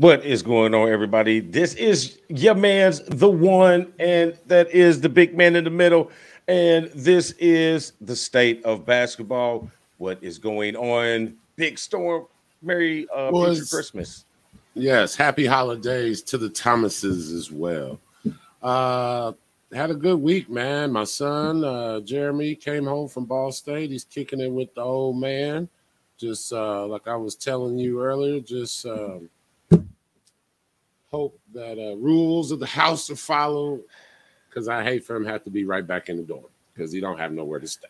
What is going on, everybody? This is your man's the one, and that is the big man in the middle. And this is the state of basketball. What is going on? Big storm. Merry uh, Was- Christmas. Yes, happy holidays to the Thomases as well. Uh had a good week, man. My son uh Jeremy came home from Ball State. He's kicking it with the old man. Just uh like I was telling you earlier, just um hope that uh rules of the house are followed because I hate for him to have to be right back in the dorm because he don't have nowhere to stay.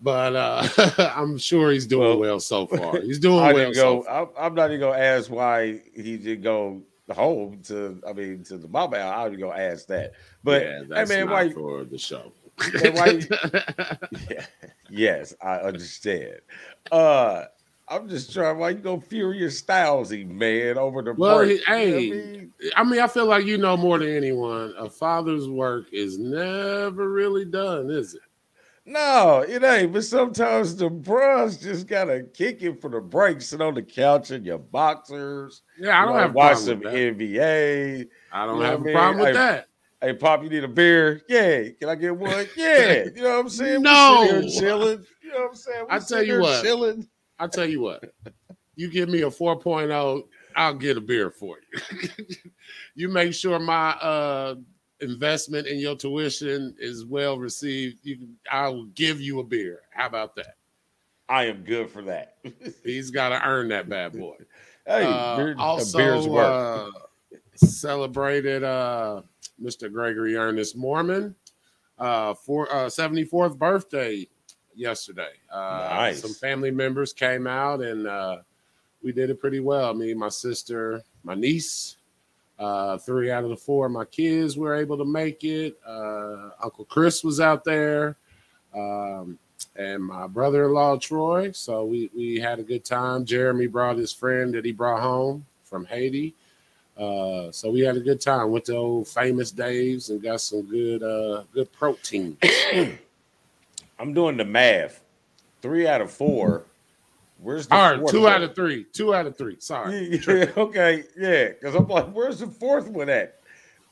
But uh I'm sure he's doing Well, well, so far. He's doing I well. didn't so go. I'm, I'm not even gonna ask why he did go home to. I mean, to the mama. I didn't go ask that. But yeah, hey, man, why? for the show. Hey, why- Yeah, yes, I understand. Uh I'm just trying. Why you go furious stylesy, man, over the Well, break? he- You know I hey, mean? I mean, I feel like you know more than anyone. A father's work is never really done, is it? no, it ain't. But sometimes the bros just gotta kick it for the break, sit on the couch in your boxers. Yeah, I don't know, have watch problem some. NBA. I don't you know have a problem with Hey, that. Hey, Pop, you need a beer? Yeah. Can I get one? Yeah. You know what I'm saying? We No. chilling. You know what I'm saying? We I tell you what. chilling. I tell you what, you give me a 4.0, I'll get a beer for you. you make sure my uh investment in your tuition is well received. You can, I will give you a beer. How about that? I am good for that. He's got to earn that bad boy. hey, Uh, beer, also, beer's work. uh, celebrated uh, Mr. Gregory Ernest Mormon uh, for uh, 74th birthday yesterday. Uh, Nice. Some family members came out and uh, we did it pretty well. Me, my sister, my niece. Uh, three out of the four of my kids were able to make it. Uh, Uncle Chris was out there, um, and my brother-in-law Troy. So we we had a good time. Jeremy brought his friend that he brought home from Haiti. Uh, so we had a good time. Went to old famous Dave's and got some good uh, good protein. I'm doing the math. Three out of four. Where's the All right, two out of three. Two out of three. Sorry. Yeah, okay, yeah. Because I'm like, where's the fourth one at?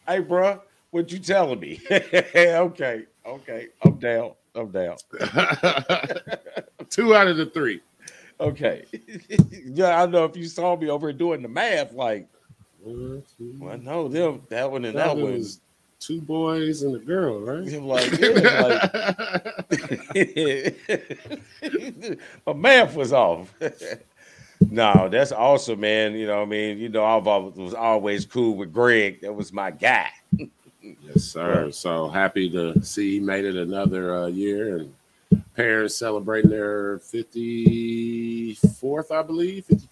Hey, bro, what you telling me? okay, okay. I'm down. I'm down. two out of the three. Okay. yeah, I know if you saw me over here doing the math, like, well, no, them that one and that that, one one. was two boys and a girl, right? I'm like, yeah, like my math was off. no, that's awesome, man. You know, I mean, you know, I've was always cool with Greg. That was my guy. Yes, sir. So happy to see he made it another uh, year and parents celebrating their 54th, I believe, 50,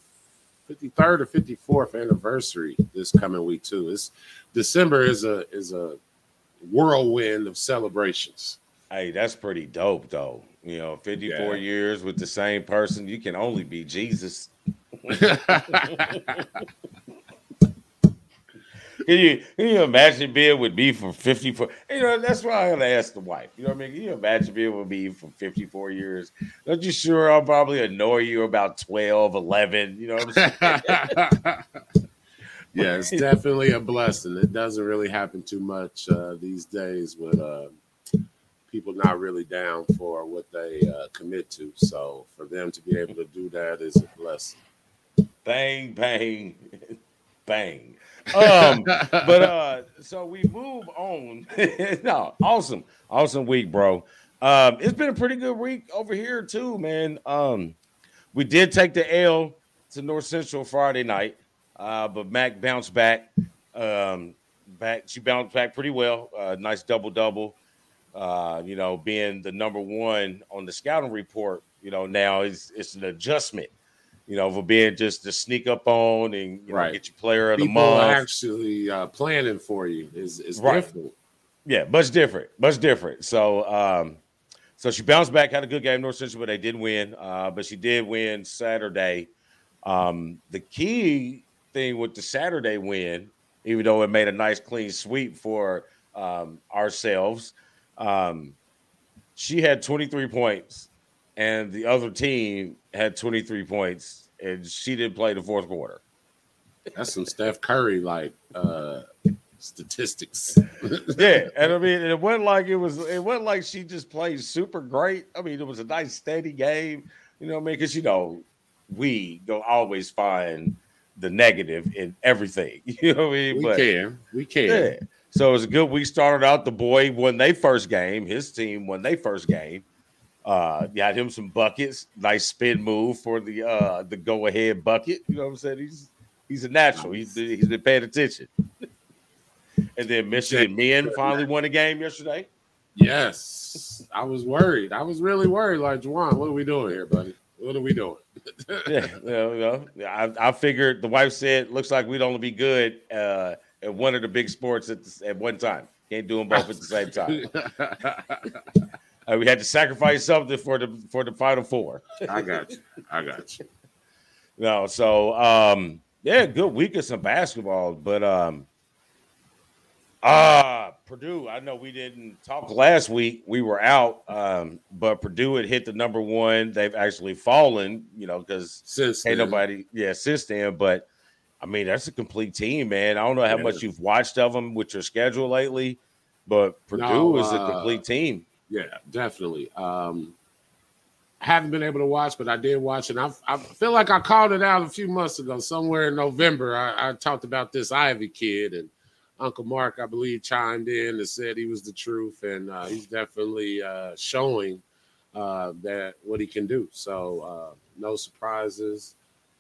53rd or 54th anniversary this coming week too. It's December is a is a whirlwind of celebrations. Hey, that's pretty dope, though. You know, 54 Yeah. years with the same person, you can only be Jesus. Can you can you imagine being with me for 54? You know, that's why I gotta ask the wife. You know what I mean? Can you imagine being with me for 54 years? Don't you sure I'll probably annoy you about 12, 11? You know what I'm saying? yeah, it's definitely a blessing. It doesn't really happen too much uh, these days with uh, people not really down for what they uh, commit to. So for them to be able to do that is a blessing. bang, bang, bang. Um, but uh, so we move on. no, awesome, awesome week, bro. Um, it's been a pretty good week over here too, man. Um, we did take the L to North Central Friday night, uh, but Mac bounced back. Um, back, she bounced back pretty well. Uh, nice double double. Uh, you know, being the number one on the scouting report, you know, now is it's an adjustment. You know, for being just to sneak up on and you know, Right. get your player of the People month. actually uh, planning for you is is Right. different. Yeah, much different, much different. So, um, so she bounced back, had a good game, North Central, but they did win. Uh, but she did win Saturday. Um, the key thing with the Saturday win, even though it made a nice clean sweep for um, ourselves, um, she had 23 points, and the other team had 23 points, and she didn't play the fourth quarter. That's some Steph Curry like uh statistics. yeah, and I mean, it wasn't like it was. It wasn't like she just played super great. I mean, it was a nice steady game. You know what I mean? Because you know, we go always find the negative in everything. You know what I mean? we but, can, we can. Yeah. So it was a good week. Started out the boy won they first game. His team won they first game. Uh, got him some buckets. Nice spin move for the uh the go ahead bucket. You know what I'm saying? He's he's a natural. He's he's been paying attention. and then Michigan men finally won a game yesterday. Yes, I was worried. I was really worried. Like Juwan, what are we doing here, buddy? What are we doing? Yeah, you know, I, I figured the wife said looks like we'd only be good uh, at one of the big sports at, the, at one time. Can't do them both at the same time. uh, we had to sacrifice something for the for the final four. I got you. I got you. No, so um, yeah, good week of some basketball, but um, uh, Purdue. I know we didn't talk last week. We were out, um, but Purdue had hit the number one. They've actually fallen, you know, because since ain't nobody, yeah, since then. But I mean, that's a complete team, man. I don't know how much you've watched of them with your schedule lately, but Purdue no, is a complete uh, team. Yeah, definitely. Um, haven't been able to watch, but I did watch it. I, I feel like I called it out a few months ago, somewhere in November. I, I talked about this Ivey kid, and Uncle Mark, I believe, chimed in and said he was the truth, and uh, he's definitely uh, showing uh, that what he can do. So uh, no surprises.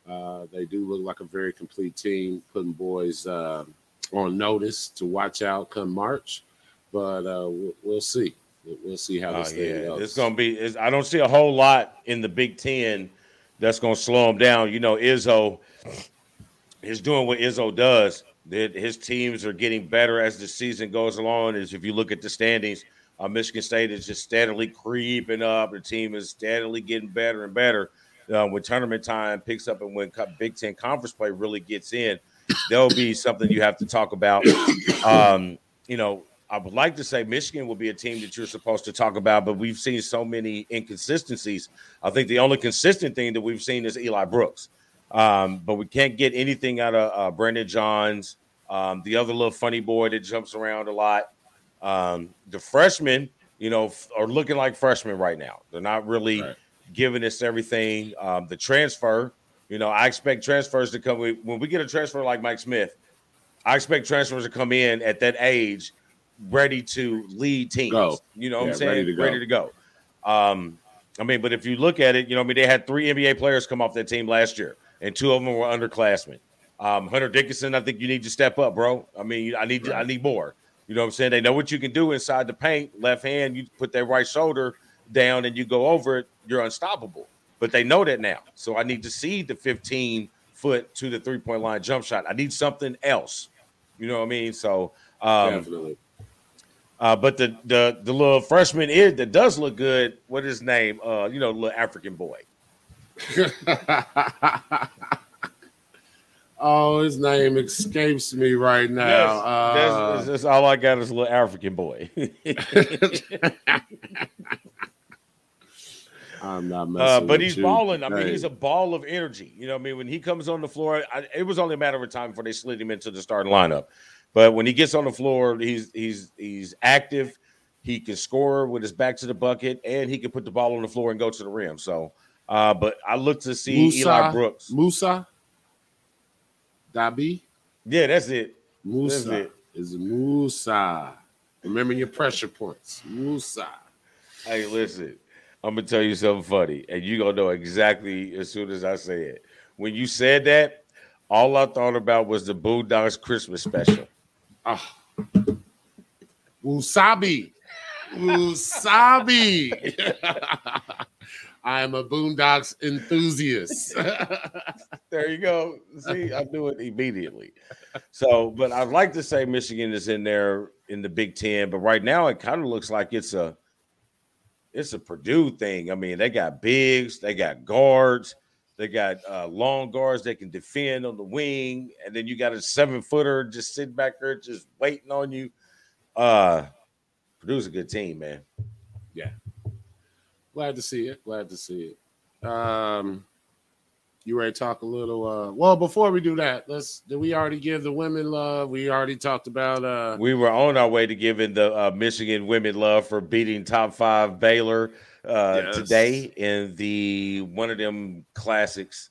Uh, they do look like a very complete team, putting boys uh, on notice to watch out come March, but we'll, we'll see we'll see how this uh, thing yeah. goes. It's gonna be. It's, I don't see a whole lot in the Big Ten that's gonna slow them down. You know, Izzo is doing what Izzo does. That his teams are getting better as the season goes along. Is if you look at the standings, uh, Michigan State is just steadily creeping up. The team is steadily getting better and better. Uh, when tournament time picks up and when Big Ten conference play really gets in, there'll be something you have to talk about. Um, you know, I would like to say Michigan will be a team that you're supposed to talk about, but we've seen so many inconsistencies. I think the only consistent thing that we've seen is Eli Brooks. Um, but we can't get anything out of uh, Brandon Johns, um, the other little funny boy that jumps around a lot. Um, the freshmen, you know, f- are looking like freshmen right now. They're not really right. giving us everything. Um, the transfer, you know, I expect transfers to come. When we get a transfer like Mike Smith, I expect transfers to come in at that age ready to lead teams. Go. You know what yeah, I'm saying? Ready to go. Ready to go. Um, I mean, but if you look at it, you know, I mean, they had three NBA players come off that team last year, and two of them were underclassmen. Um, Hunter Dickinson, I think you need to step up, bro. I mean, I need right. I need more. You know what I'm saying? They know what you can do inside the paint. Left hand, you put that right shoulder down and you go over it, you're unstoppable. But they know that now. So I need to see the 15 foot to the three point line jump shot. I need something else. You know what I mean? So um, Definitely. Uh, but the the the little freshman is that does look good. What is his name? Uh, you know, little African boy. oh, his name escapes me right now. That's, uh, that's, that's all I got is a little African boy. I'm not uh, but he's balling. I mean, he's a ball of energy. You know, I mean, when he comes on the floor, I, it was only a matter of time before they slid him into the starting lineup. But when he gets on the floor, he's he's he's active. He can score with his back to the bucket, and he can put the ball on the floor and go to the rim. So, uh, but I look to see Moussa, Eli Brooks, Moussa, Dabi. Yeah, that's it. Moussa that's it. is Moussa. Remember your pressure points, Moussa. Hey, listen, I'm gonna tell you something funny, and you gonna know exactly as soon as I say it. When you said that, all I thought about was the Boondocks Christmas special. Oh. Wasabi. Wasabi. I am a Boondocks enthusiast. there you go. See, I knew it immediately. So, but I'd like to say Michigan is in there in the Big Ten, but right now it kind of looks like it's a it's a Purdue thing. I mean, they got bigs, they got guards, they got uh, long guards that can defend on the wing, and then you got a seven footer just sitting back there just waiting on you. Uh, Purdue's a good team, man. Yeah, glad to see it. Glad to see it. Um, You ready to talk a little? Uh, well, before we do that, let's. Did we already give the women love? We already talked about. Uh, we were on our way to giving the uh, Michigan women love for beating top five Baylor uh, yes. today in the one of them classics.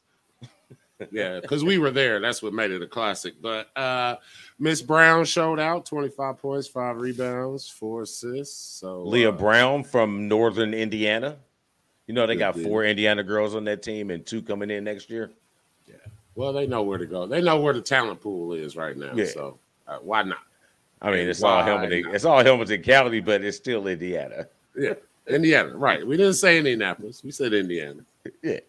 Yeah, because we were there. That's what made it a classic. But uh Miss Brown showed out 25 points, five rebounds, four assists. So Leigha uh, Brown from Northern Indiana. You know, they got four Indiana girls on that team and two coming in next year. Yeah. Well, they know where to go. They know where the talent pool is right now. Yeah. So uh, why not? I mean, it's all Hamilton. Not? It's all Hamilton County, but it's still Indiana. Yeah, Indiana. Right. We didn't say Indianapolis. We said Indiana. Yeah.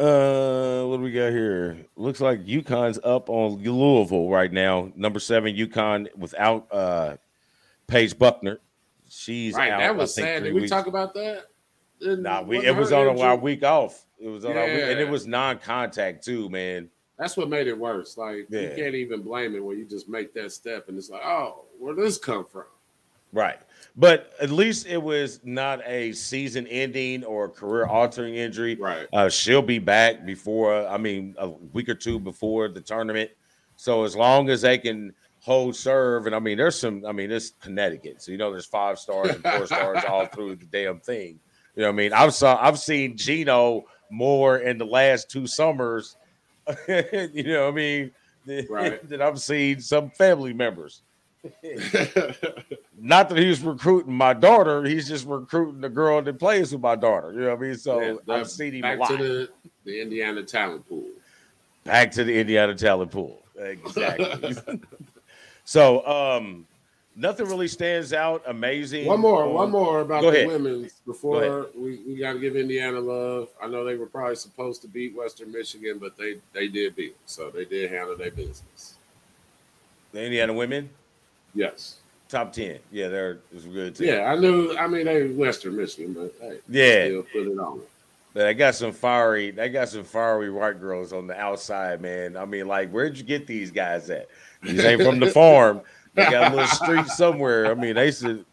Uh, what do we got here? Looks like UConn's up on Louisville right now. Number seven, UConn without uh Paige Bueckers. She's right. Out, that was sad. Did we weeks. talk about that? Nah, we it was on our week off. It was on yeah. our week, and it was non-contact too, man. That's what made it worse. Like yeah. you can't even blame it when you just make that step, and it's like, oh, where does this come from? Right. But at least it was not a season ending or career altering injury. Right. Uh, she'll be back before, I mean, a week or two before the tournament. So as long as they can hold serve, and I mean, there's some, I mean, it's Connecticut. So, you know, there's five stars and four stars all through the damn thing. You know what I mean? I've saw I've seen Gino more in the last two summers, you know what I mean, right. than I've seen some family members. Not that he's recruiting my daughter, he's just recruiting the girl that plays with my daughter. You know what I mean? So yeah, I've seen him back a lot. to the, the Indiana talent pool. Back to the Indiana talent pool. Exactly. so um nothing really stands out amazing. One more, um, one more about the women's before we, we got to give Indiana love. I know they were probably supposed to beat Western Michigan, but they they did beat them, so they did handle their business. The Indiana women. Yes. Top ten. Yeah, they're it's good team. Yeah, I knew. I mean, they Western Michigan, but hey, yeah, still put it on. But I got some fiery. They got some fiery white girls on the outside, man. I mean, like, where'd you get these guys at? These ain't from the farm. They got a little street somewhere. I mean, they said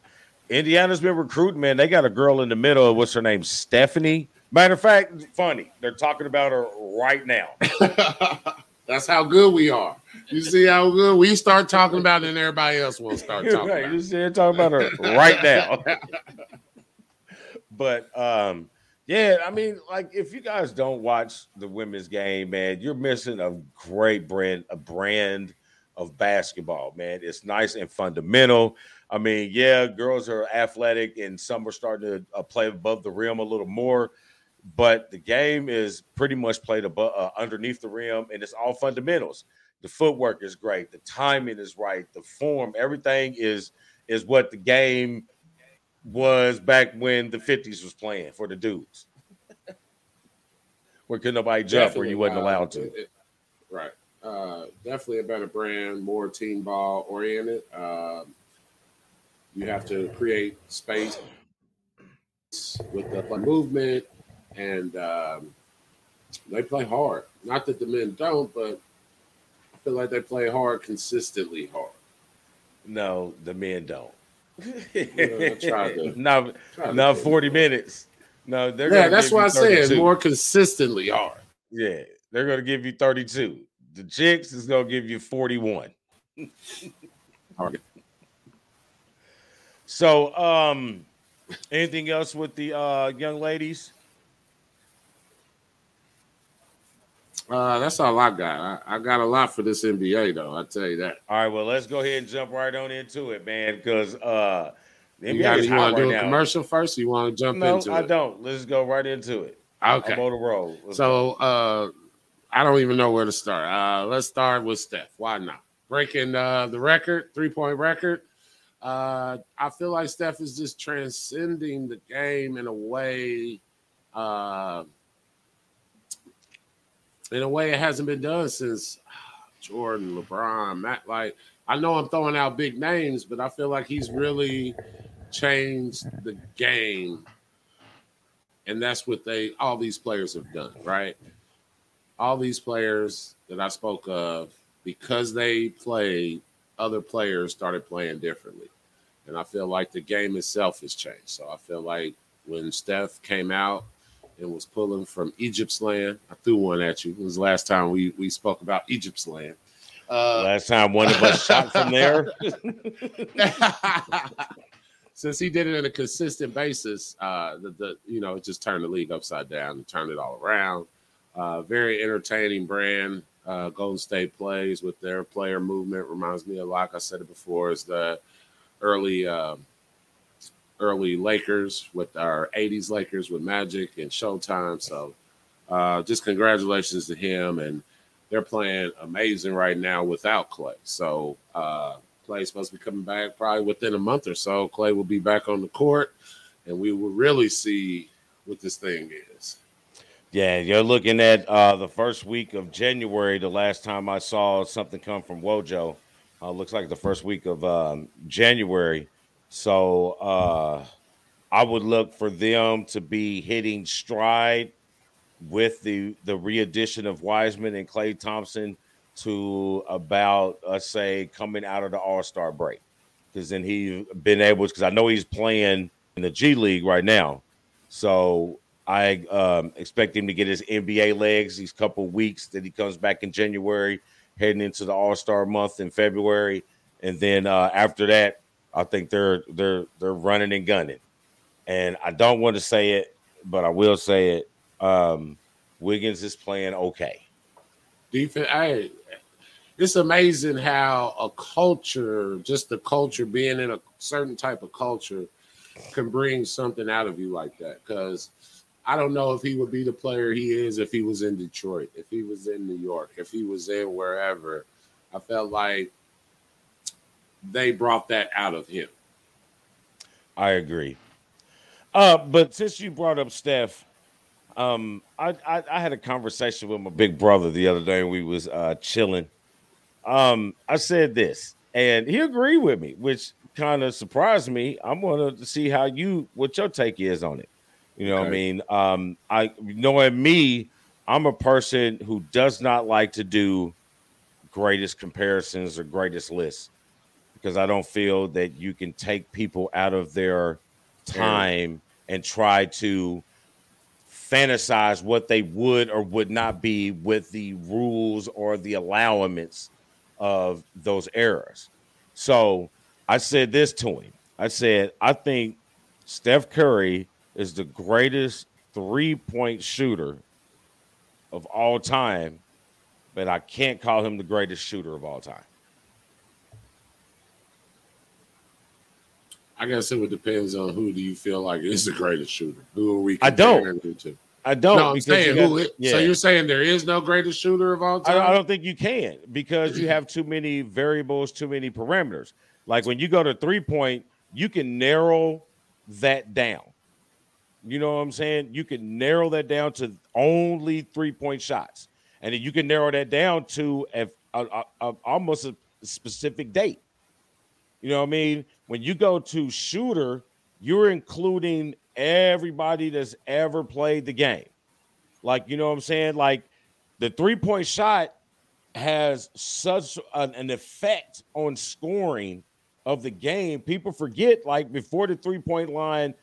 Indiana's been recruiting, man. They got a girl in the middle. What's her name? Stephanie. Matter of fact, funny. They're talking about her right now. That's how good we are. You see how good we start talking about it and everybody else will start talking right. about You see talking about her right now. but um, yeah, I mean, like if you guys don't watch the women's game, man, you're missing a great brand, a brand of basketball, man. It's nice and fundamental. I mean, yeah, girls are athletic and some are starting to uh, play above the rim a little more but the game is pretty much played above, uh, underneath the rim, and it's all fundamentals. The footwork is great, the timing is right, the form, everything is is what the game was back when the 50s was playing for the dudes. where could nobody jump definitely, where you wasn't allowed to. It, right. Uh, definitely a better brand, more team ball oriented. Uh, you have to create space with the movement, and um, they play hard. Not that the men don't, but feel like they play hard consistently hard. No, the men don't. to, not not forty minutes. No, they're yeah. That's why I say more consistently hard. Yeah, they're to give you thirty-two. The chicks is to give you forty-one. So, um, anything else with the uh, young ladies? Uh, that's all I got. I, I, got a lot for this NBA though. I tell you that. All right, well, let's go ahead and jump right on into it, man. Because uh, the you, got, you want to do a commercial first? you want to jump no, into I it? I don't. Let's go right into it. Okay, I'm on the roll. Let's so, uh, I don't even know where to start. Uh, let's start with Steph. Why not? Breaking uh, the record, three point record. Uh, I feel like Steph is just transcending the game in a way. Uh, in a way it hasn't been done since Jordan, LeBron, Matt. Like I know I'm throwing out big names, but I feel like he's really changed the game. And that's what they all these players have done, right? All these players that I spoke of, because they played, other players started playing differently. And I feel like the game itself has changed. So I feel like when Steph came out and was pulling from Egypt's land. I threw one at you. It was the last time we we spoke about Egypt's land. Uh, last time one of us shot from there. Since he did it on a consistent basis, uh, the, the you know it just turned the league upside down and turned it all around. Uh, very entertaining brand. Uh, Golden State plays with their player movement reminds me of, like I said it before, is the early uh, early Lakers with our '80s Lakers with Magic and Showtime. So, uh, just congratulations to him, and they're playing amazing right now without Klay. So, uh, Klay's supposed to be coming back probably within a month or so. Klay will be back on the court, and we will really see what this thing is. Yeah, you're looking at uh, the first week of January. The last time I saw something come from Wojo, uh, looks like the first week of um, January. So uh, I would look for them to be hitting stride with the the readdition of Wiseman and Klay Thompson to about let's say coming out of the All Star break, because then he's been able. Because I know he's playing in the G League right now, so I um, expect him to get his NBA legs these couple weeks that he comes back in January, heading into the All Star month in February, and then uh, after that, I think they're they're they're running and gunning. And I don't want to say it, but I will say it. Um, Wiggins is playing okay. Defense, I it's amazing how a culture, just the culture, being in a certain type of culture, can bring something out of you like that. Because I don't know if he would be the player he is if he was in Detroit, if he was in New York, if he was in wherever. I felt like they brought that out of him. I agree. Uh, but since you brought up Steph, um, I, I, I had a conversation with my big brother the other day, and we was uh, chilling, um, I said this, and he agreed with me, which kind of surprised me. I'm going to see how you what your take is on it. You know, okay. what I mean, um, I knowing me, I'm a person who does not like to do greatest comparisons or greatest lists because I don't feel that you can take people out of their time and try to fantasize what they would or would not be with the rules or the allowance of those eras. So I said this to him. I said, I think Steph Curry is the greatest three point shooter of all time, but I can't call him the greatest shooter of all time. I guess it would depends on who do you feel like is the greatest shooter. Who are we? I don't. To? I don't. No, I'm saying got, who. Yeah. So you're saying there is no greatest shooter of all time? I, I don't think you can because you have too many variables, too many parameters. Like when you go to three point, you can narrow that down. You know what I'm saying? You can narrow that down to only three point shots, and then you can narrow that down to a, a, a almost a specific date. You know what I mean? When you go to shooter, you're including everybody that's ever played the game. Like, you know what I'm saying? Like the three point shot has such an, an, effect on scoring of the game. People forget, like, before the three point line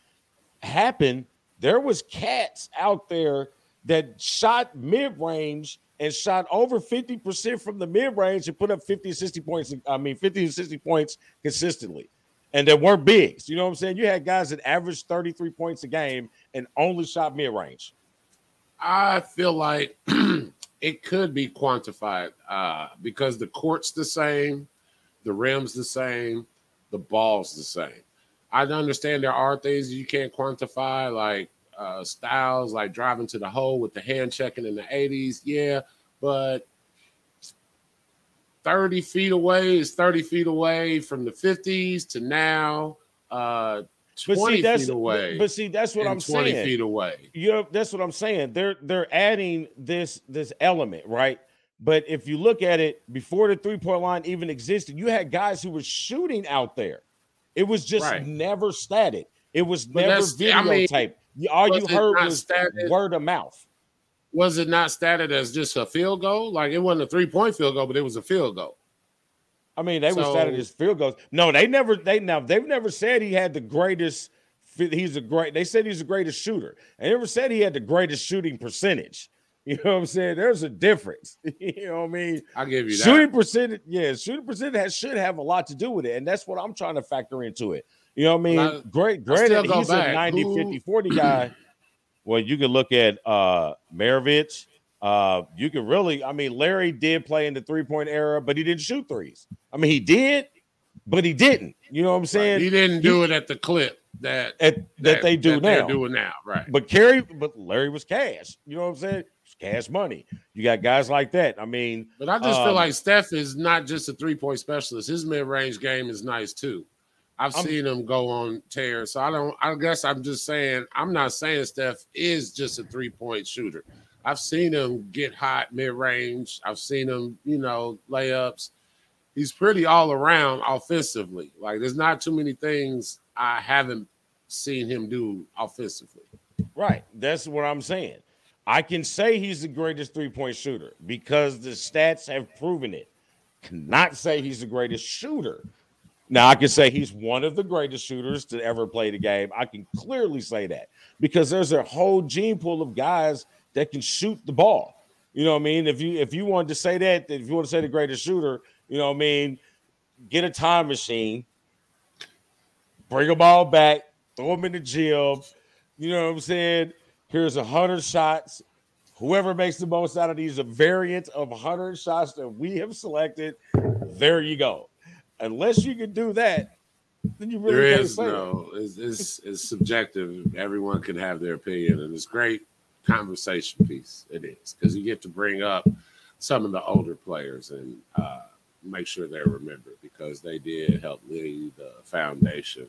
happened, there was cats out there that shot mid range and shot over 50% from the mid range and put up 50 60 points. I mean, 50 to 60 points consistently and they weren't bigs. You know what I'm saying? You had guys that averaged 33 points a game and only shot mid range. I feel like it could be quantified uh, because the court's the same, the rim's the same, the ball's the same. I understand there are things you can't quantify, like uh, styles, like driving to the hole with the hand checking in the 80s. Yeah, but 30 feet away is 30 feet away from the 50s to now. Uh, 20 see, feet away. But see, that's what I'm 20 saying. 20 feet away. You know, that's what I'm saying. They're they're adding this this element, right? But if you look at it before the three-point line even existed, you had guys who were shooting out there. It was just right. never static. It was but never videotaped. I mean, All you heard was static? word of mouth was it not stated as just a field goal? Like it wasn't a three point field goal, but it was a field goal. I mean, they so, were stated as field goals. No, they never. They now they've never said he had the greatest he's a great. They said he's the greatest shooter. They never said he had the greatest shooting percentage. You know what I'm saying? There's a difference. you know what I mean? I'll give you that. Shooting percentage, yeah, shooting percentage has, should have a lot to do with it. And that's what I'm trying to factor into it. You know what I mean? I- Great, I granted, he's back. a 90, Who- 50, 40 guy. well, you can look at uh Maravich. Uh, you can really, I mean, Larry did play in the three-point era, but he didn't shoot threes. I mean, he did, but he didn't. You know what I'm saying? he didn't do it at the clip that At, that, they do they're now. doing now, right? But Kerry, but Larry was cash. You know what I'm saying? It's cash money. You got guys like that. I mean, But I just feel Um, like Steph is not just a three point specialist. His mid range game is nice too. I've I'm- seen him go on tear. So I don't. I guess I'm just saying. I'm not saying Steph is just a three point shooter. I've seen him get hot mid range. I've seen him, you know, layups. He's pretty all around offensively. Like there's not too many things I haven't seen him do offensively. right. That's what I'm saying. I can say he's the greatest three-point shooter because the stats have proven it. Cannot say he's the greatest shooter. Now I can say he's one of the greatest shooters to ever play the game. I can clearly say that because there's a whole gene pool of guys that can shoot the ball. You know what I mean? If you if you wanted to say that, if you want to say the greatest shooter, you know what I mean, get a time machine, bring a ball back, throw them in the gym. You know what I'm saying? Here's a hundred shots. Whoever makes the most out of these, a variant of hundred shots that we have selected. There you go. Unless you can do that, then you really there is can't say that. no. It's, it's it's subjective. Everyone can have their opinion, and it's great conversation piece. It is because you get to bring up some of the older players and uh, make sure they're remembered because they did help lay the foundation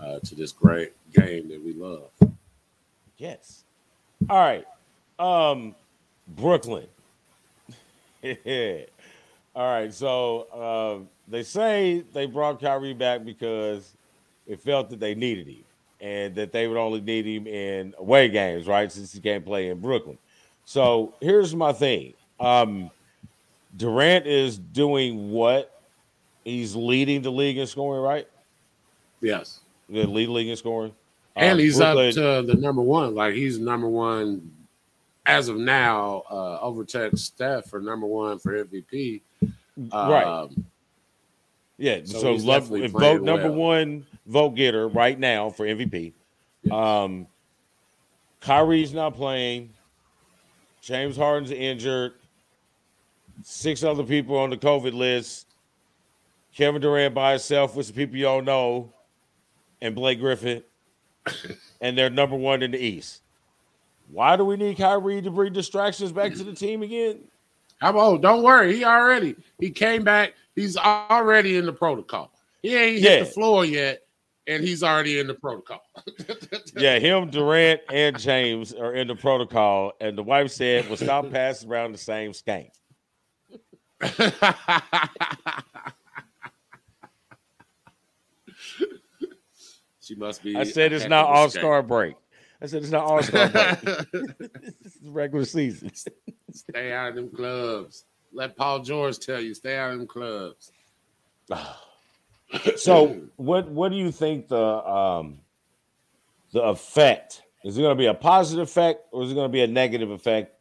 uh, to this great game that we love. Yes. All right. Um, Brooklyn. All right. So um, they say they brought Kyrie back because it felt that they needed him and that they would only need him in away games, right? Since he can't play in Brooklyn. So here's my thing. Um, Durant is doing what? He's leading the league in scoring, right? Yes, The lead league in scoring. and Uh, he's Brooklyn- up to the number one. Like he's number one as of now. Uh, overtakes Steph for number one for MVP. Right. Yeah, So so, love vote number well. one vote getter right now for MVP. Yes. Um, Kyrie's not playing. James Harden's injured. Six other people on the COVID list. Kevin Durant by himself with some people you all know, and Blake Griffin, and they're number one in the East. Why do we need Kyrie to bring distractions back to the team again? Oh, don't worry. He already he came back. He's already in the protocol. He ain't hit Yeah. the floor yet, and he's already in the protocol. Yeah, him, Durant, and James are in the protocol, and the wife said, "Well, stop passing around the same skank." she must be. I said it's not All Star break. I said it's not All Star break. this is regular season. Stay out of them clubs. Let Paul George tell you, stay out of them clubs. so, what what do you think the um the effect is? It going to be a positive effect, or is it going to be a negative effect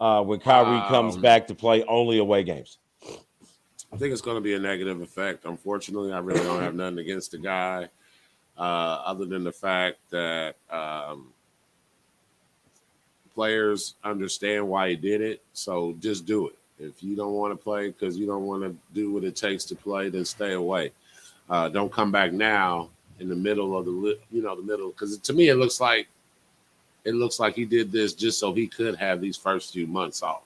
uh, when Kyrie comes Um, back to play only away games? I think it's going to be a negative effect. Unfortunately, I really don't have nothing against the guy, uh, other than the fact that um, players understand why he did it. So just do it. If you don't want to play because you don't want to do what it takes to play, then stay away. Uh, don't come back now in the middle of the you know the middle because to me it looks like it looks like he did this just so he could have these first few months off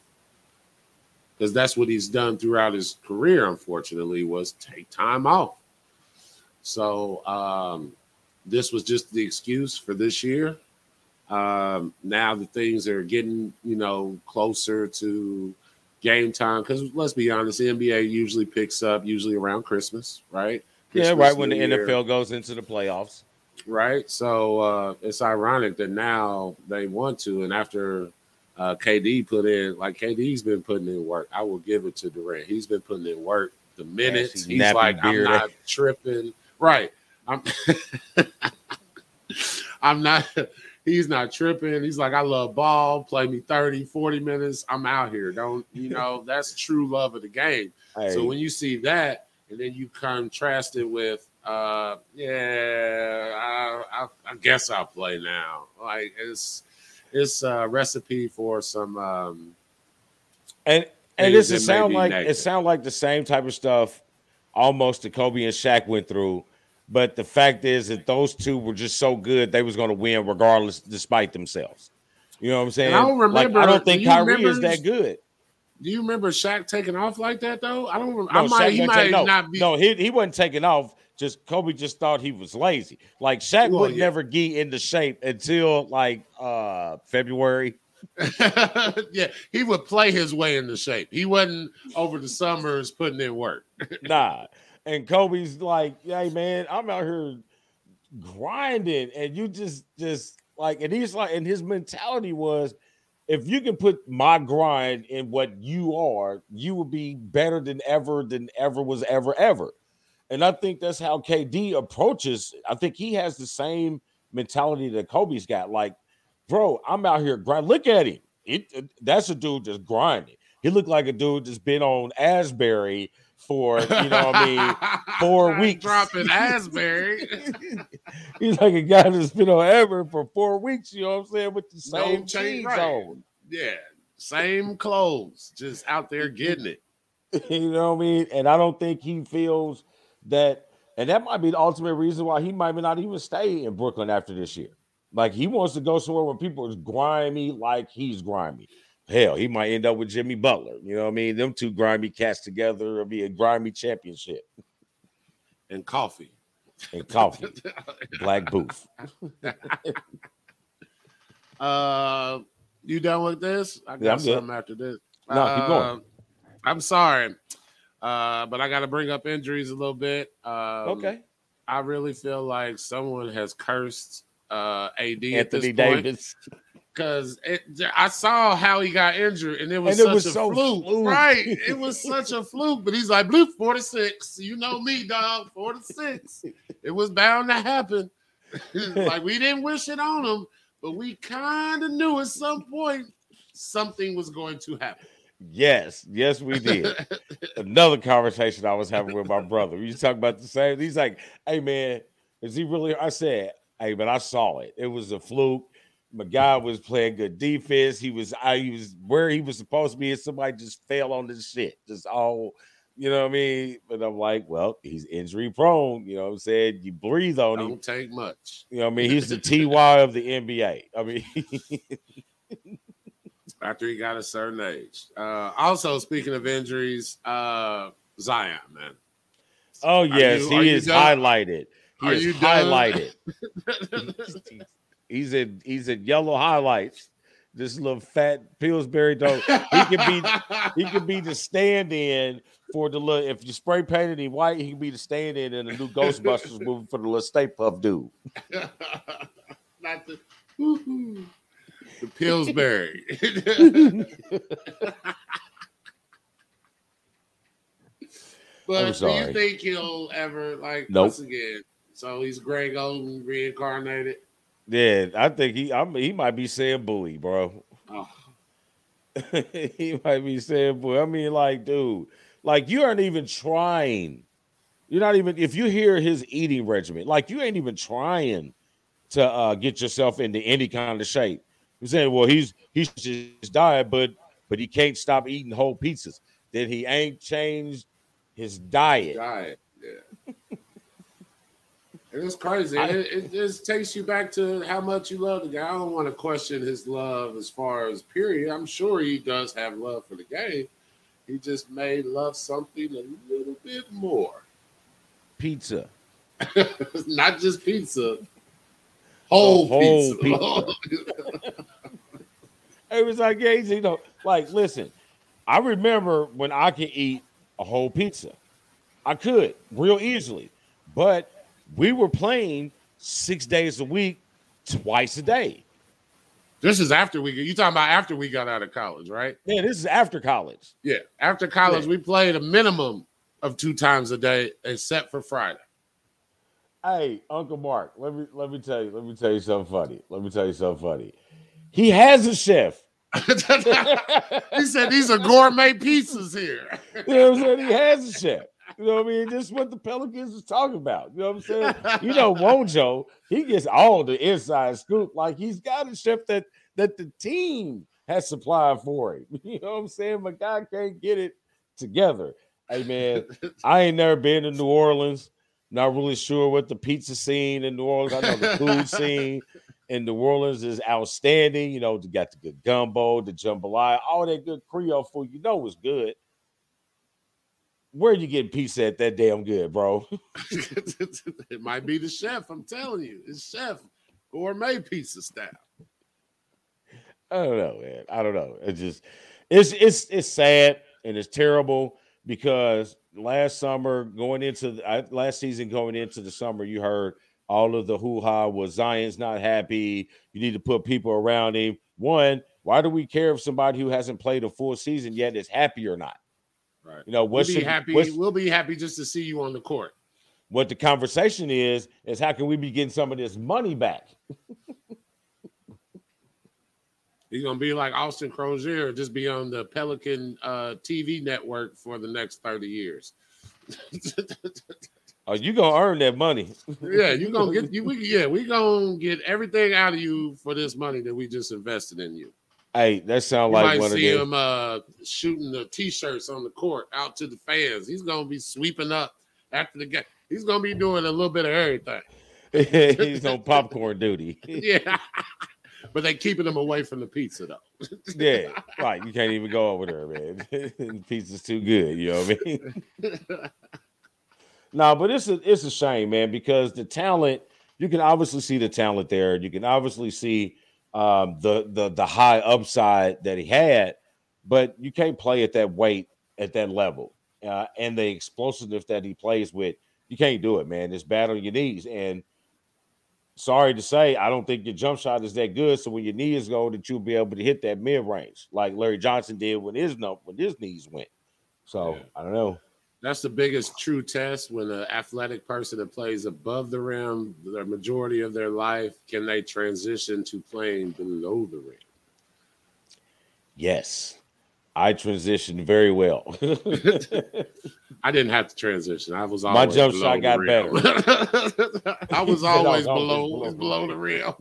because that's what he's done throughout his career unfortunately was take time off so um, this was just the excuse for this year um, now the things are getting you know closer to game time because let's be honest the nba usually picks up usually around christmas right Yeah, Christmas, right when the Year NFL goes into the playoffs. right? So uh, it's ironic that now they want to, and after uh, KD put in, like KD's been putting in work. I will give it to Durant. He's been putting in work. The minutes he's like, beard. I'm not tripping. Right. I'm I'm not. He's not tripping. He's like, I love ball. Play me 30, 40 minutes. I'm out here. Don't you know? That's true love of the game. Hey, So when you see that, and then you contrast it with, uh, yeah, I, I, I guess I'll play now. Like it's it's a recipe for some. Um, and and this it sound like negative. it sound like the same type of stuff almost that Kobe and Shaq went through. But the fact is that those two were just so good they was going to win regardless, despite themselves. You know what I'm saying? I don't Like, remember- I don't think do Kyrie is that good. do you remember Shaq taking off like that though? I don't. Remember. No, I might. Shaq He might no, not be. no, he, he wasn't taking off. Just Kobe just thought he was lazy. Like Shaq Well, would yeah. never get into shape until like uh February. yeah, he would play his way into shape. He wasn't over the summers putting in work. nah. And Kobe's like, hey man, I'm out here grinding, and you just just like, and he's like, and his mentality was, if you can put my grind in what you are, you will be better than ever than ever was ever ever. And I think that's how KD approaches. I think he has the same mentality that Kobe's got. Like, bro, I'm out here grind. Look at him. It, that's a dude just grinding. He looked like a dude that's been on Asbury for you know what I mean. four weeks. dropping Asbury. He's like a guy that's been on ever for four weeks. You know what I'm saying with the No same change, jeans right. on. yeah, same clothes, just out there getting it. you know what I mean? And I don't think he feels that, and that might be the ultimate reason why he might not even stay in Brooklyn after this year. Like he wants to go somewhere where people is grimy like he's grimy. Hell, he might end up with Jimmy Butler. You know what I mean? Them two grimy cats together will be a grimy championship And coffee. and coffee, black booth. Uh, you done with this? I got Yeah, something after this. No, keep going. Uh, I'm sorry, uh, but I got to bring up injuries a little bit. Um, Okay. I really feel like someone has cursed uh, AD at Anthony Davis. Because I saw how he got injured, and it was And it such was a so fluke. fluke. Right? It was such a fluke. But he's like, "Blue, four to six. You know me, dog. Four to six. It was bound to happen. like we didn't wish it on him, but we kind of knew at some point something was going to happen. Yes, yes, we did. Another conversation I was having with my brother. We was talking about the same. He's like, "Hey, man, is he really?" I said, "Hey, but I saw it. It was a fluke. My guy was playing good defense. He was, I he was where he was supposed to be, and somebody just fell on this shit. Just all, you know what I mean." But I'm like, "Well, he's injury prone. You know what I'm saying? You breathe on him. Don't take much. You know what I mean? He's the Ty of the NBA. I mean, after he got a certain age. Uh, also, speaking of injuries, uh, Zion, man. oh yes, you- he is done? highlighted. He Are is you highlighted. He's in he's in yellow highlights. This little fat Pillsbury dog. He could be he could be the stand-in for the little if you spray painted him white, he could be the stand-in in the new Ghostbusters movie for the little Stay Puft dude. Not the, woo-hoo. the Pillsbury. but do you think he'll ever like Nope. once again? So he's Greg Oden reincarnated. Yeah, I think he I mean, he might be saying bully, bro. Oh, he might be saying bully. I mean, like, dude, like you aren't even trying. You're not even if you hear his eating regimen, like you ain't even trying to uh get yourself into any kind of shape. You're saying, well, he's he's just diet, but but he can't stop eating whole pizzas. Then he ain't changed his diet. diet. Yeah. It's crazy. I- it, it just takes you back to how much you love the guy. I don't want to question his love as far as period. I'm sure he does have love for the game. He just may love something a little bit more. Pizza. Not just pizza. Whole, whole pizza. It was like, yeah, you know, like, listen, I remember when I could eat a whole pizza. I could real easily, but we were playing six days a week, twice a day. this is after we you talking about after we got out of college, right? Yeah, this is after college. Yeah. After college, Yeah. we played a minimum of two times a day, except for Friday. Hey, Uncle Mark, let me let me tell you, let me tell you something funny. Let me tell you something funny. He has a chef. he said these are gourmet pizzas here. You know what I'm saying? He has a chef. You know what I mean? This is what the Pelicans is talking about. You know what I'm saying? You know, Wojo, he gets all the inside scoop. Like he's got a chef that that the team has supplied for him. You know what I'm saying? My guy can't get it together. Hey man, I ain't never been to New Orleans. Not really sure what the pizza scene in New Orleans. I know the food scene in New Orleans is outstanding. You know, got the good gumbo, the jambalaya, all that good Creole food. You know was good. Where you getting pizza at that damn good, bro? it might be the chef. I'm telling you, it's chef gourmet pizza style. I don't know, man. I don't know. It's just it's it's it's sad and it's terrible because last summer going into the, last season going into the summer, you heard all of the hoo ha was Zion's not happy. You need to put people around him. One, why do we care if somebody who hasn't played a full season yet is happy or not? Right. You know, We'll what's be happy. We'll be happy just to see you on the court. what the conversation is is how can we be getting some of this money back? He's gonna be like Austin Croshere, just be on the Pelican uh, TV network for the next 30 years. Oh, you gonna earn that money. yeah, you gonna get you. We, yeah, we gonna get everything out of you for this money that we just invested in you. Hey, that sound You like might one of see them. him uh, shooting the t-shirts on the court out to the fans. He's gonna be sweeping up after the game. He's gonna be doing a little bit of everything. He's on popcorn duty. Yeah, but they keeping him away from the pizza though. yeah, right. You can't even go over there, man. the pizza's too good. You know what I mean? no, but it's a it's a shame, man, because the talent you can obviously see the talent there. You can obviously see um, the the the high upside that he had, but you can't play at that weight at that level uh, and the explosiveness that he plays with. You can't do it, man. It's bad on your knees. And sorry to say, I don't think your jump shot is that good. So when your knees go, that you'll be able to hit that mid range like Larry Johnson did when his when his knees went. So Yeah. I don't know. That's the biggest true test when an athletic person that plays above the rim, the majority of their life, can they transition to playing below the rim? Yes, I transitioned very well. I didn't have to transition. I was My always jump below shot got rim. I was said I was always always below below below, the the rim.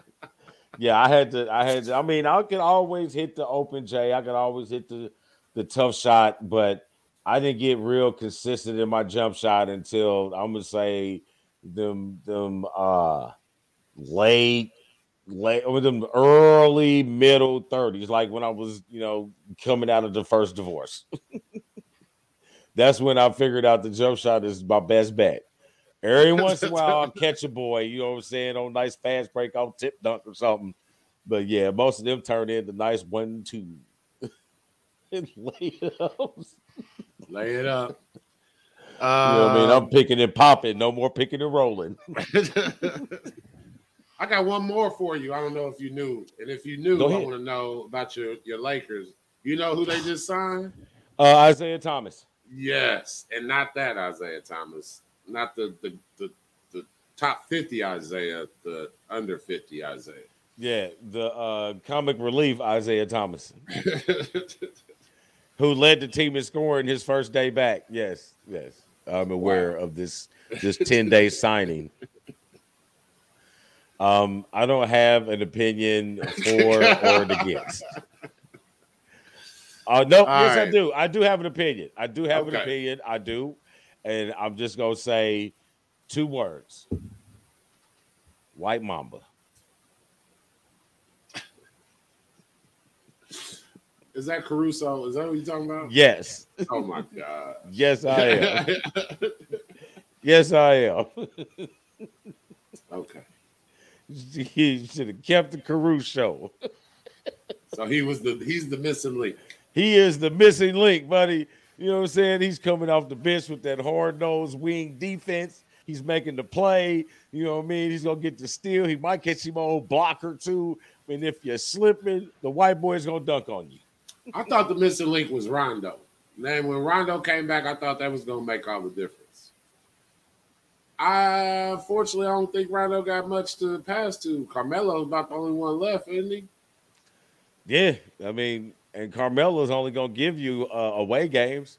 yeah, I had to. I had. To, I mean, I could always hit the open J. I could always hit the the tough shot, but I didn't get real consistent in my jump shot until I'm gonna say them them uh late late or them early middle 30s like when i was you know coming out of the first divorce. That's when i figured out the jump shot is my best bet. Every once in a while i'll catch a boy you know what i'm saying on nice fast break off tip dunk or something. But yeah most of them turn into nice one two. And layups. Lay it up. you know what i mean Um, i'm picking and popping no more picking and rolling I got one more for you. I don't know if you knew, and if you knew, I want to know about your your Lakers. You know who they just signed? uh isaiah thomas Yes, and not that Isaiah Thomas, not the the the, the top fifty Isaiah, the under fifty Isaiah. Yeah, the uh, comic relief Isaiah Thomas, who led the team in scoring his first day back. Yes, yes, I'm aware of this this ten day signing. Um, I don't have an opinion for or against. Uh, no, All yes, I do. I do have an opinion. I do have an opinion. I do, and I'm just gonna say two words: White Mamba. Is that Caruso? Is that what you're talking about? Yes, Oh my god. yes, I am. Yes, I am. okay. he should have kept the Caruso. So he was the he's the missing link. He is the missing link, buddy. You know what I'm saying? He's coming off the bench with that hard nosed wing defense. He's making the play. You know what I mean? He's gonna get the steal. He might catch him old blocker too. And if you're slipping, the white boy's gonna dunk on you. I thought the missing link was Rondo. Then when Rondo came back, I thought that was gonna make all the difference. I fortunately I don't think Rondo got much to pass to. Carmelo's about the only one left, isn't he? Yeah, I mean, and Carmelo's only gonna give you uh, away games.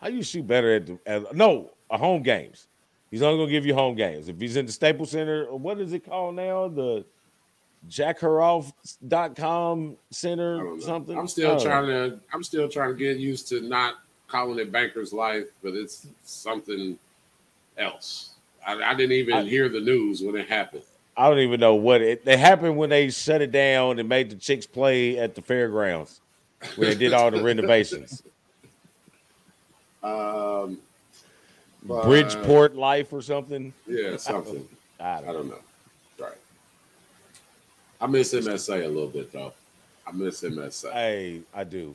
How you shoot better at the at, no uh, home games? He's only gonna give you home games. If he's in the Staples Center, what is it called now? The jackheroff.com center something. I'm still trying to I'm still trying to get used to not calling it banker's life, but it's something else. I, I didn't even I, hear the news when it happened. I don't even know what it. It happened when they shut it down and made the chicks play at the fairgrounds when they did all the renovations. Um, but, Bridgeport Life or something. Yeah, something. I don't, I don't know. Right. I miss MSA a little bit though. I miss MSA. Hey, I do.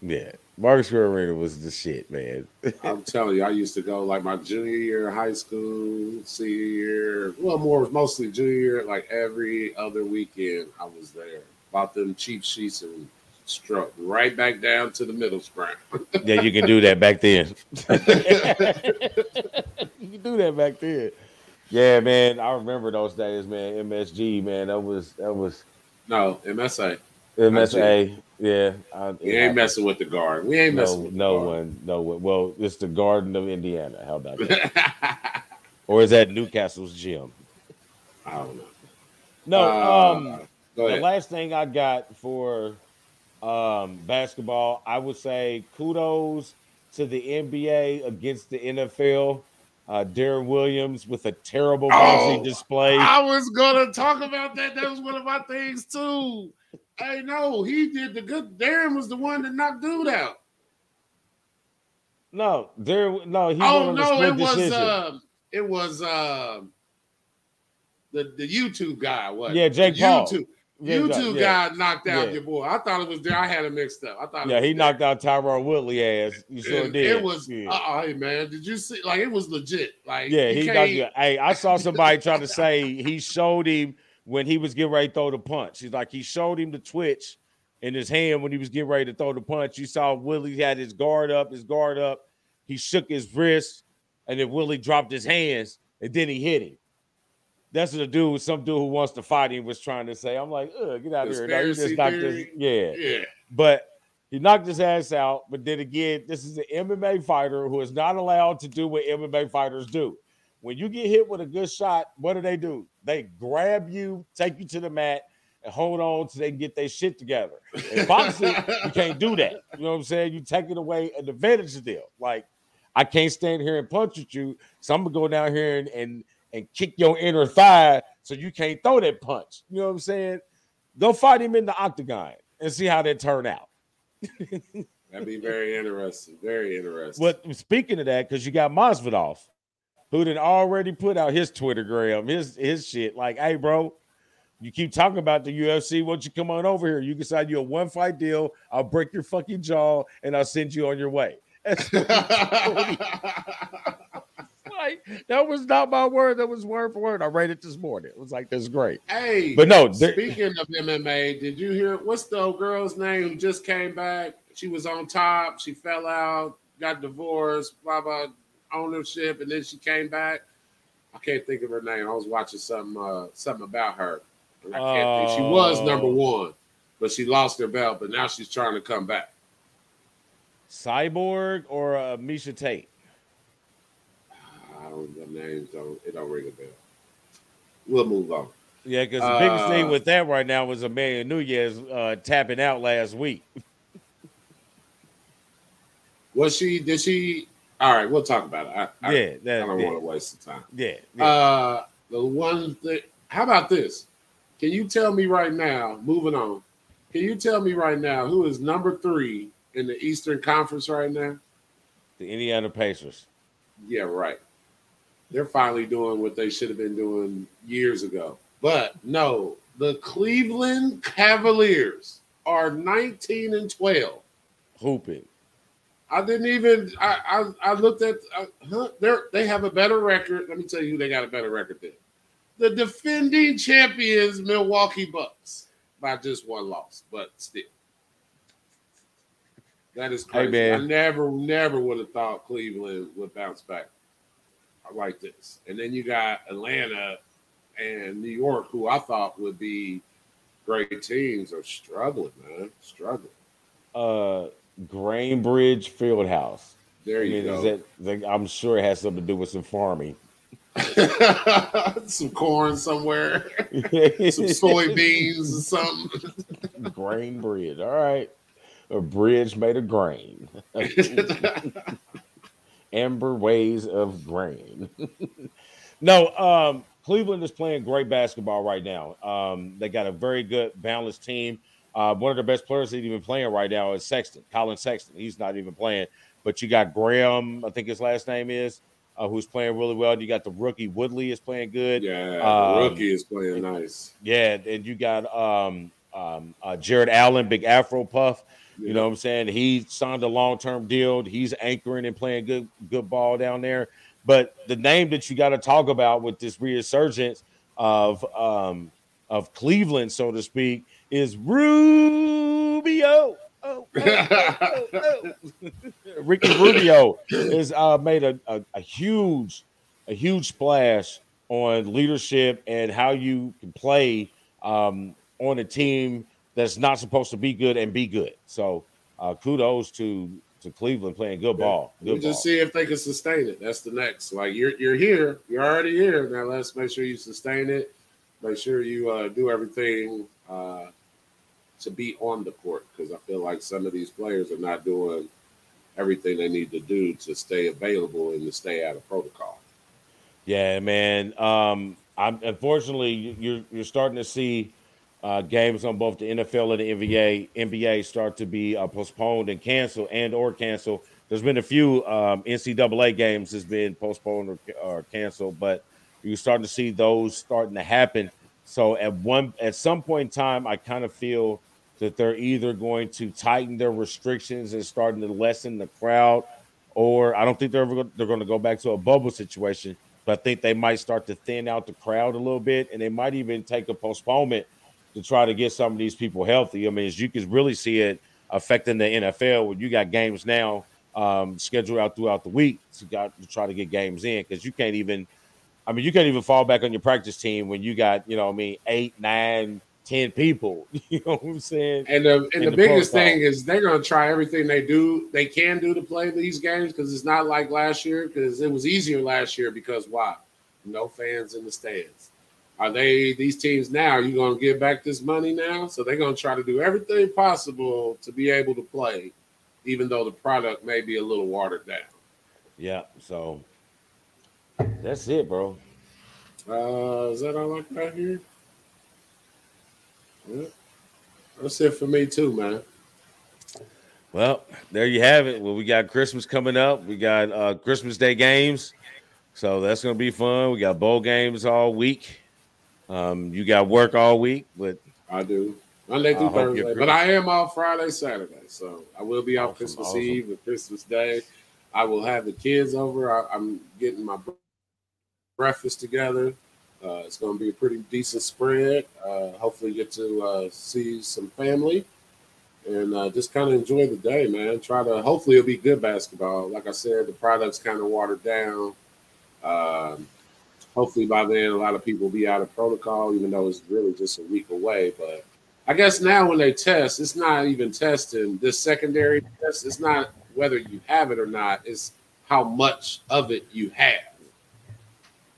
Yeah. Marcus Arena was the shit, man. I'm telling you, I used to go like my junior year of high school, senior year, well, more mostly junior year, like every other weekend I was there. Bought them cheap sheets and struck right back down to the middle ground. yeah, you can do that back then. you can do that back then. Yeah, man, I remember those days, man. MSG, man, that was that was no MSA. MSA, yeah. I, we ain't messing with the guard. We ain't no, messing with no one, no one. Well, it's the Garden of Indiana. How about that? or is that Newcastle's gym? I don't know. No, uh, um, the last thing I got for um, basketball, I would say kudos to the NBA against the NFL. Uh, Deron Williams with a terrible oh, display. I was gonna talk about that. That was one of my things too. Hey, no, he did the good. Deron was the one that knocked dude out. No, there. No, he. Was. Oh no, it was. Uh, it was uh, the the YouTube guy. What? Yeah, Jake Paul. YouTube. YouTube yeah. guy knocked out yeah. your boy. I thought it was there. I had it mixed up. I thought. Yeah, he there. knocked out Tyron Woodley ass. You sure it, did. It was. Yeah. Uh, hey man, did you see? Like it was legit. Like yeah, he got you. Hey, I saw somebody trying to say he showed him when he was getting ready to throw the punch. He's like he showed him the twitch in his hand when he was getting ready to throw the punch. You saw Willie had his guard up, his guard up. He shook his wrist, and then Willie dropped his hands, and then he hit him. That's what the dude, some dude who wants to fight him was trying to say. I'm like, Ugh, get out of here. No, you just knocked his, yeah. Yeah. But he knocked his ass out. But then again, this is an MMA fighter who is not allowed to do what MMA fighters do. When you get hit with a good shot, what do they do? They grab you, take you to the mat, and hold on till they get their shit together. In boxing, you can't do that. You know what I'm saying? You take it away an advantage of them. Like, I can't stand here and punch at you, so I'm gonna go down here and and, and kick your inner thigh so you can't throw that punch. You know what I'm saying? Go fight him in the octagon and see how that turn out. That'd be very interesting. Very interesting. But speaking of that, because you got Masvidal, who had already put out his Twittergram, his his shit. Like, hey, bro, you keep talking about the UFC. Why don't you come on over here? You can sign you a one fight deal. I'll break your fucking jaw and I'll send you on your way. like that was not my word. That was word for word. I read it this morning. It was like that's great. Hey, but no. Speaking of MMA, did you hear what's the girl's name who just came back? She was on top. She fell out, got divorced, blah blah ownership, and then she came back. I can't think of her name. I was watching some uh, something about her. And I can't uh, think. She was number oh. one, but she lost her belt. But now she's trying to come back. Cyborg or uh, Miesha Tate? I don't. The names don't. It don't ring a bell. We'll move on. Yeah, because the biggest uh, thing with that right now was Amanda Nunes uh, tapping out last week. was she? Did she? All right, we'll talk about it. I, yeah, that, I don't yeah. want to waste the time. Yeah, yeah. Uh, the one thing. How about this? Can you tell me right now? Moving on. Can you tell me right now who is number three in the Eastern Conference right now? The Indiana Pacers. Yeah, right. They're finally doing what they should have been doing years ago. But no, the Cleveland Cavaliers are 19 and 12. Hooping. I didn't even. I I, I looked at. Uh, huh, they they have a better record. Let me tell you who they got a better record than. The defending champions Milwaukee Bucks by just one loss, but still. That is crazy. Hey, I never, never would have thought Cleveland would bounce back. Like this. And then you got Atlanta and New York, who I thought would be great teams, are struggling, man. Struggling. Uh, Gainbridge Fieldhouse. There you I mean, go. That, I'm sure it has something to do with some farming. some corn somewhere, some soybeans or something. Grain bridge. All right. A bridge made of grain. Amber ways of grain. no, um, Cleveland is playing great basketball right now. Um, they got a very good balanced team. Uh, one of the best players that even playing right now is Sexton, Collin Sexton. He's not even playing, but you got Graham, I think his last name is, uh, who's playing really well. You got the rookie Woodley is playing good. Yeah, um, rookie is playing nice. Yeah, and you got um, um, uh, Jarrett Allen, big Afro puff. You know what I'm saying? He signed a long term deal. He's anchoring and playing good good ball down there. But the name that you got to talk about with this resurgence of um, of Cleveland, so to speak, is Rubio. Oh, oh, oh, Ricky Rubio has uh, made a, a, a, huge, a huge splash on leadership and how you can play um, on a team that's not supposed to be good and be good. So uh, kudos to to Cleveland playing good ball. Good we just see if they can sustain it. That's the next. Like you're you're here, you're already here. Now let's make sure you sustain it. Make sure you uh, do everything uh, to be on the court because I feel like some of these players are not doing everything they need to do to stay available and to stay out of protocol. Yeah, man. Um, I'm unfortunately you're you're starting to see uh, games on both the NFL and the NBA NBA start to be uh, postponed and canceled and or canceled. There's been a few um, NCAA games that's been postponed or, or canceled, but you're starting to see those starting to happen. So at one at some point in time, I kind of feel that they're either going to tighten their restrictions and starting to lessen the crowd, or I don't think they're ever they're going to go back to a bubble situation. But I think they might start to thin out the crowd a little bit, and they might even take a postponement to try to get some of these people healthy. I mean, as you can really see it affecting the NFL when you got games now um, scheduled out throughout the week to, got, to try to get games in because you can't even. I mean, you can't even fall back on your practice team when you got, you know, I mean, eight, nine, ten people. You know what I'm saying? And the and the, the, biggest thing is they're going to try everything they do they can do to play these games because it's not like last year because it was easier last year because why? No fans in the stands. Are they these teams now? Are you going to give back this money now? So they're going to try to do everything possible to be able to play, even though the product may be a little watered down. Yeah. So that's it, bro. Uh, is that all I got here? Yeah. That's it for me too, man. Well, there you have it. Well, we got Christmas coming up. We got uh Christmas Day games. So that's gonna be fun. We got bowl games all week. Um, you got work all week, but I do Monday through Thursday. But I am off Friday, Saturday, so I will be off awesome, Christmas awesome. Eve and Christmas Day. I will have the kids over. I, am getting my breakfast together. Uh, it's going to be a pretty decent spread. Uh, hopefully, get to uh, see some family and uh, just kind of enjoy the day, man. Try to hopefully it'll be good basketball. Like I said, the product's kind of watered down. Um, hopefully by then a lot of people will be out of protocol, even though it's really just a week away. But I guess now when they test, it's not even testing this secondary test. It's not whether you have it or not. It's how much of it you have.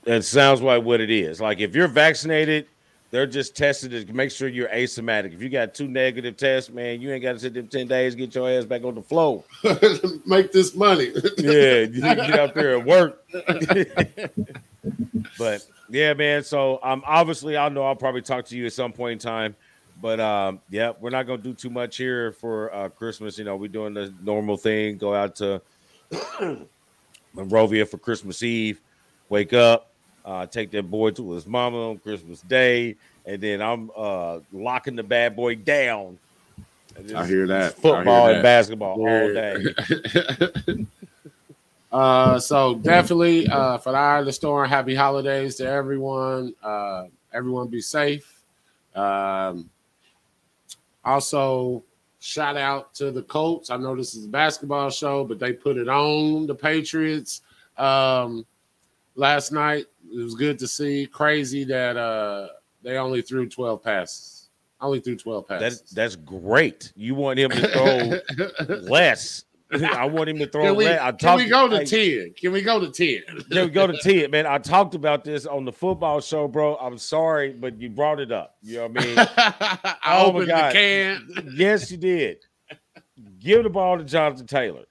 That sounds like what it is. Like if you're vaccinated, they're just testing to make sure you're asymptomatic. If you got two negative tests, man, you ain't got to sit them 10 days, get your ass back on the floor. Make this money. yeah, you get out there and work. but yeah, man. So um, obviously, I know I'll probably talk to you at some point in time. But um, yeah, we're not gonna do too much here for uh, Christmas. You know, we're doing the normal thing. Go out to Monrovia for Christmas Eve. Wake up, uh, take that boy to his mama on Christmas Day, and then I'm uh, locking the bad boy down. I hear that. Football hear and basketball yeah. all day. Uh, so definitely uh, for the Eye of the Storm, happy holidays to everyone. Uh, everyone be safe. Um, also, shout out to the Colts. I know this is a basketball show, but they put it on the Patriots um, last night. It was good to see. Crazy that uh they only threw 12 passes. Only threw 12 passes. That, that's great. You want him to throw less. I want him to throw can we. I can we go to 10? Can we go to 10? Can we go to 10? Man, I talked about this on the football show, bro. I'm sorry, but you brought it up. You know what I mean? I Oh opened the can. yes, you did. Give the ball to Jonathan Taylor.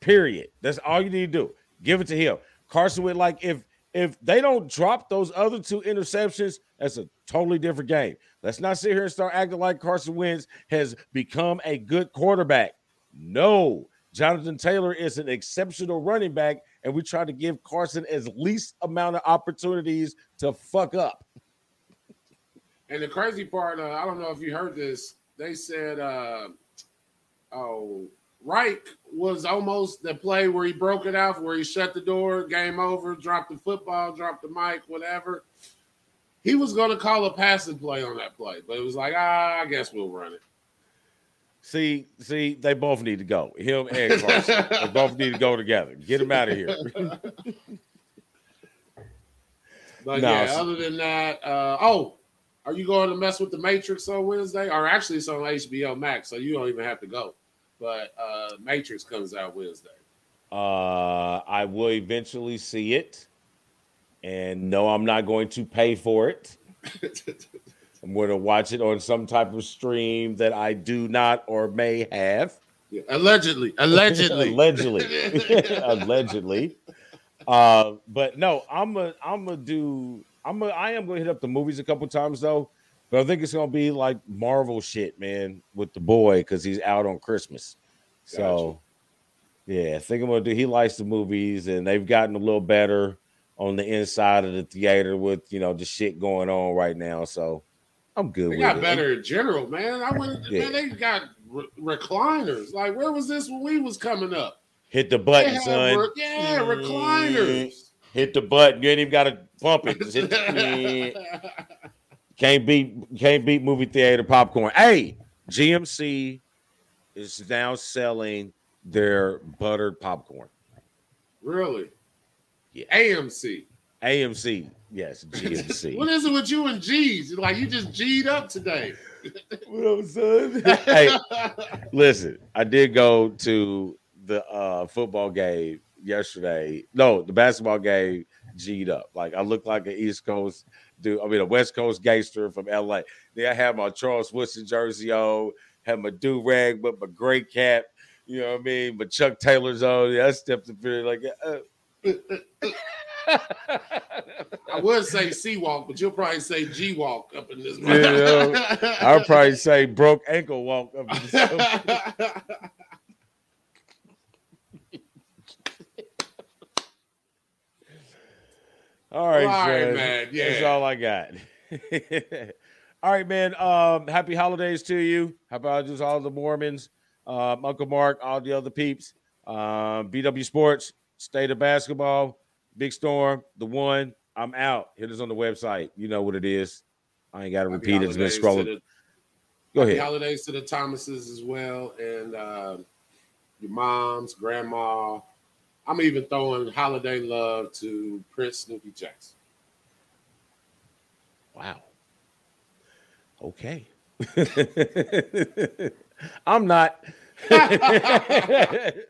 Period. That's all you need to do. Give it to him. Carson Wentz, like if if they don't drop those other two interceptions, that's a totally different game. Let's not sit here and start acting like Carson Wentz has become a good quarterback. No, Jonathan Taylor is an exceptional running back, and we try to give Carson as least amount of opportunities to fuck up. And the crazy part, uh, I don't know if you heard this. They said, uh, "Oh, Reich was almost the play where he broke it out, where he shut the door, game over, dropped the football, dropped the mic, whatever." He was going to call a passing play on that play, but it was like, ah, I guess we'll run it. See, see, they both need to go. Him and Carson. they both need to go together. Get him out of here. But No, yeah, other than that, uh, oh, are you going to mess with the Matrix on Wednesday? Or actually, it's on HBO Max, so you don't even have to go. But uh, Matrix comes out Wednesday. Uh, I will eventually see it, and no, I'm not going to pay for it. I'm going to watch it on some type of stream that I do not or may have. Yeah, allegedly, allegedly, allegedly, allegedly. Uh, but no, I'm a, I'm gonna do, I'm a, I am gonna hit up the movies a couple times though. But I think it's gonna be like Marvel shit, man, with the boy because he's out on Christmas. So, yeah, I think I'm gonna do. He likes the movies, and they've gotten a little better on the inside of the theater with you know the shit going on right now. So, I'm good They got it. better in general, man. I went, Yeah. man. They got re- recliners. Like, where was this when we was coming up? Hit the button, had son. yeah, mm. recliners. Hit the button. You ain't even got to pump it. The- can't beat can't beat movie theater popcorn. Hey, GMC is now selling their buttered popcorn. really? Yeah. AMC. AMC, yes, GMC. What is it with you and G's? Like you just G'd up today. what up, son? hey, listen, I did go to the uh football game yesterday. No, the basketball game G'd up. Like I look like an East Coast dude. I mean a West Coast gangster from LA. Then I had my Charles Woodson jersey on, had my do rag with my gray cap. You know what I mean? My Chuck Taylor's on. Yeah, I stepped up here like uh, I would say C walk, but you'll probably say G walk up in this. Yeah, I'll probably say broke ankle walk up in the All right, All right, man. That's all I got. all right, man. Um, happy holidays to you. How about just all the Mormons, um, Uncle Mark, all the other peeps, um, BW Sports, State of Basketball, Big Storm, the one. I'm out. Hit us on the website. You know what it is. I ain't got to repeat it. It's been scrolling. the- Go ahead. holidays to the Thomases as well, and uh, your moms, grandma. I'm even throwing holiday love to Prince Snoopy Jackson. Wow. Okay. I'm not.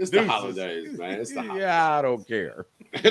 It's the holidays, man. It's the holidays. yeah, I don't care.